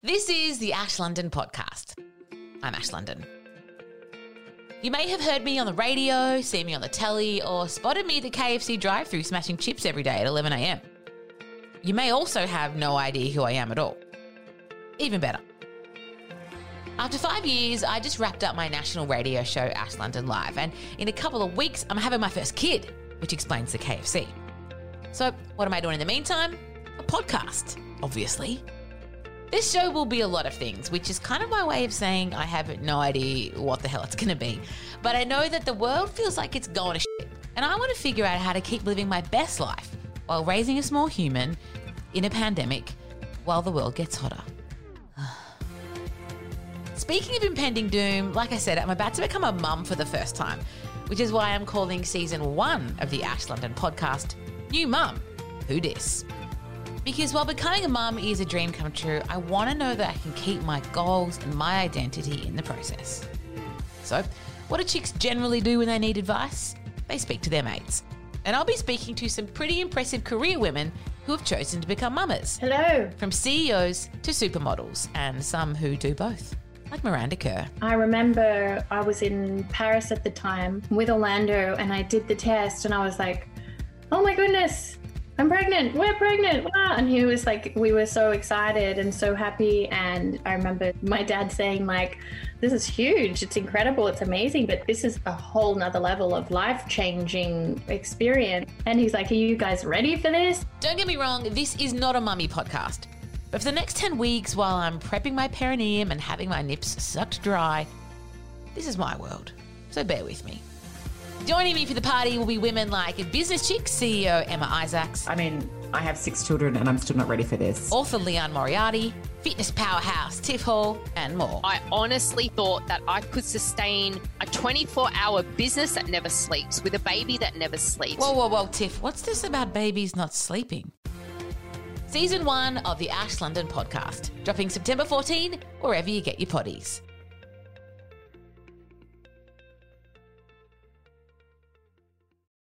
This is the Ash London podcast. I'm Ash London. You may have heard me on the radio, seen me on the telly, or spotted me at the KFC drive through smashing chips every day at 11am. You may also have no idea who I am at all. Even better. After five years, I just wrapped up my national radio show, Ash London Live, and in a couple of weeks, I'm having my first kid, which explains the KFC. So, what am I doing in the meantime? A podcast, obviously. This show will be a lot of things, which is kind of my way of saying I have no idea what the hell it's going to be. But I know that the world feels like it's going to shit, and I want to figure out how to keep living my best life while raising a small human in a pandemic while the world gets hotter. Speaking of impending doom, like I said, I'm about to become a mum for the first time, which is why I'm calling season one of the Ash London podcast New Mum. Who dis? Because while becoming a mum is a dream come true, I want to know that I can keep my goals and my identity in the process. So, what do chicks generally do when they need advice? They speak to their mates. And I'll be speaking to some pretty impressive career women who have chosen to become mamas. Hello. From CEOs to supermodels, and some who do both, like Miranda Kerr. I remember I was in Paris at the time with Orlando and I did the test and I was like, oh my goodness, I'm pregnant. We're pregnant. Wow. And he was like, we were so excited and so happy. And I remember my dad saying, like, this is huge. It's incredible. It's amazing. But this is a whole nother level of life changing experience. And he's like, are you guys ready for this? Don't get me wrong, this is not a mummy podcast. But for the next 10 weeks, while I'm prepping my perineum and having my nips sucked dry, this is my world. So bear with me. Joining me for the party will be women like business chick CEO Emma Isaacs, I mean, I have six children and I'm still not ready for this. author Liane Moriarty, fitness powerhouse Tiff Hall, and more. I honestly thought that I could sustain a 24 hour business that never sleeps with a baby that never sleeps. Whoa, whoa, whoa, Tiff, what's this about babies not sleeping? Season one of the Ash London podcast, dropping September 14, wherever you get your potties.